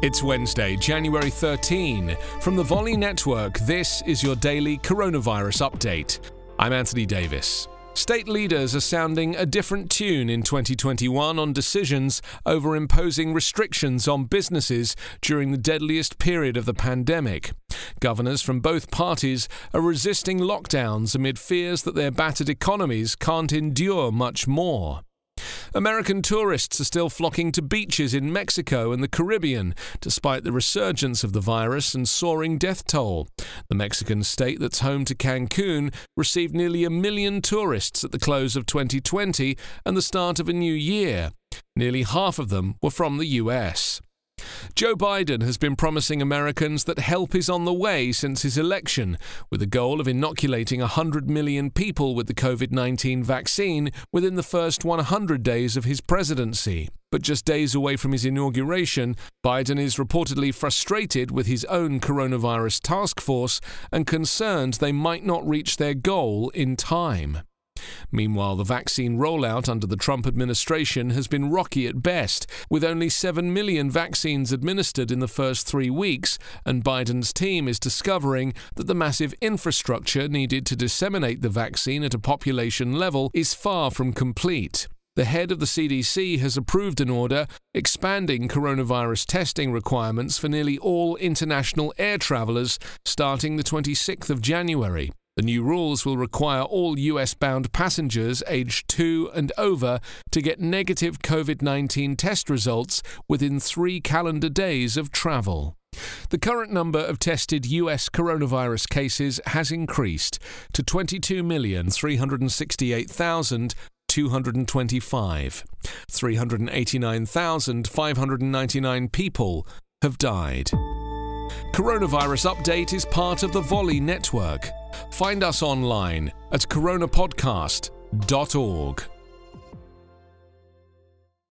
It's Wednesday, January 13. From the Volley Network, this is your daily coronavirus update. I'm Anthony Davis. State leaders are sounding a different tune in 2021 on decisions over imposing restrictions on businesses during the deadliest period of the pandemic. Governors from both parties are resisting lockdowns amid fears that their battered economies can't endure much more. American tourists are still flocking to beaches in Mexico and the Caribbean, despite the resurgence of the virus and soaring death toll. The Mexican state that's home to Cancun received nearly a million tourists at the close of 2020 and the start of a new year. Nearly half of them were from the US. Joe Biden has been promising Americans that help is on the way since his election, with the goal of inoculating 100 million people with the COVID 19 vaccine within the first 100 days of his presidency. But just days away from his inauguration, Biden is reportedly frustrated with his own coronavirus task force and concerned they might not reach their goal in time. Meanwhile, the vaccine rollout under the Trump administration has been rocky at best, with only 7 million vaccines administered in the first three weeks, and Biden's team is discovering that the massive infrastructure needed to disseminate the vaccine at a population level is far from complete. The head of the CDC has approved an order expanding coronavirus testing requirements for nearly all international air travelers starting the 26th of January. The new rules will require all US bound passengers aged 2 and over to get negative COVID 19 test results within three calendar days of travel. The current number of tested US coronavirus cases has increased to 22,368,225. 389,599 people have died. Coronavirus Update is part of the Volley Network. Find us online at coronapodcast.org.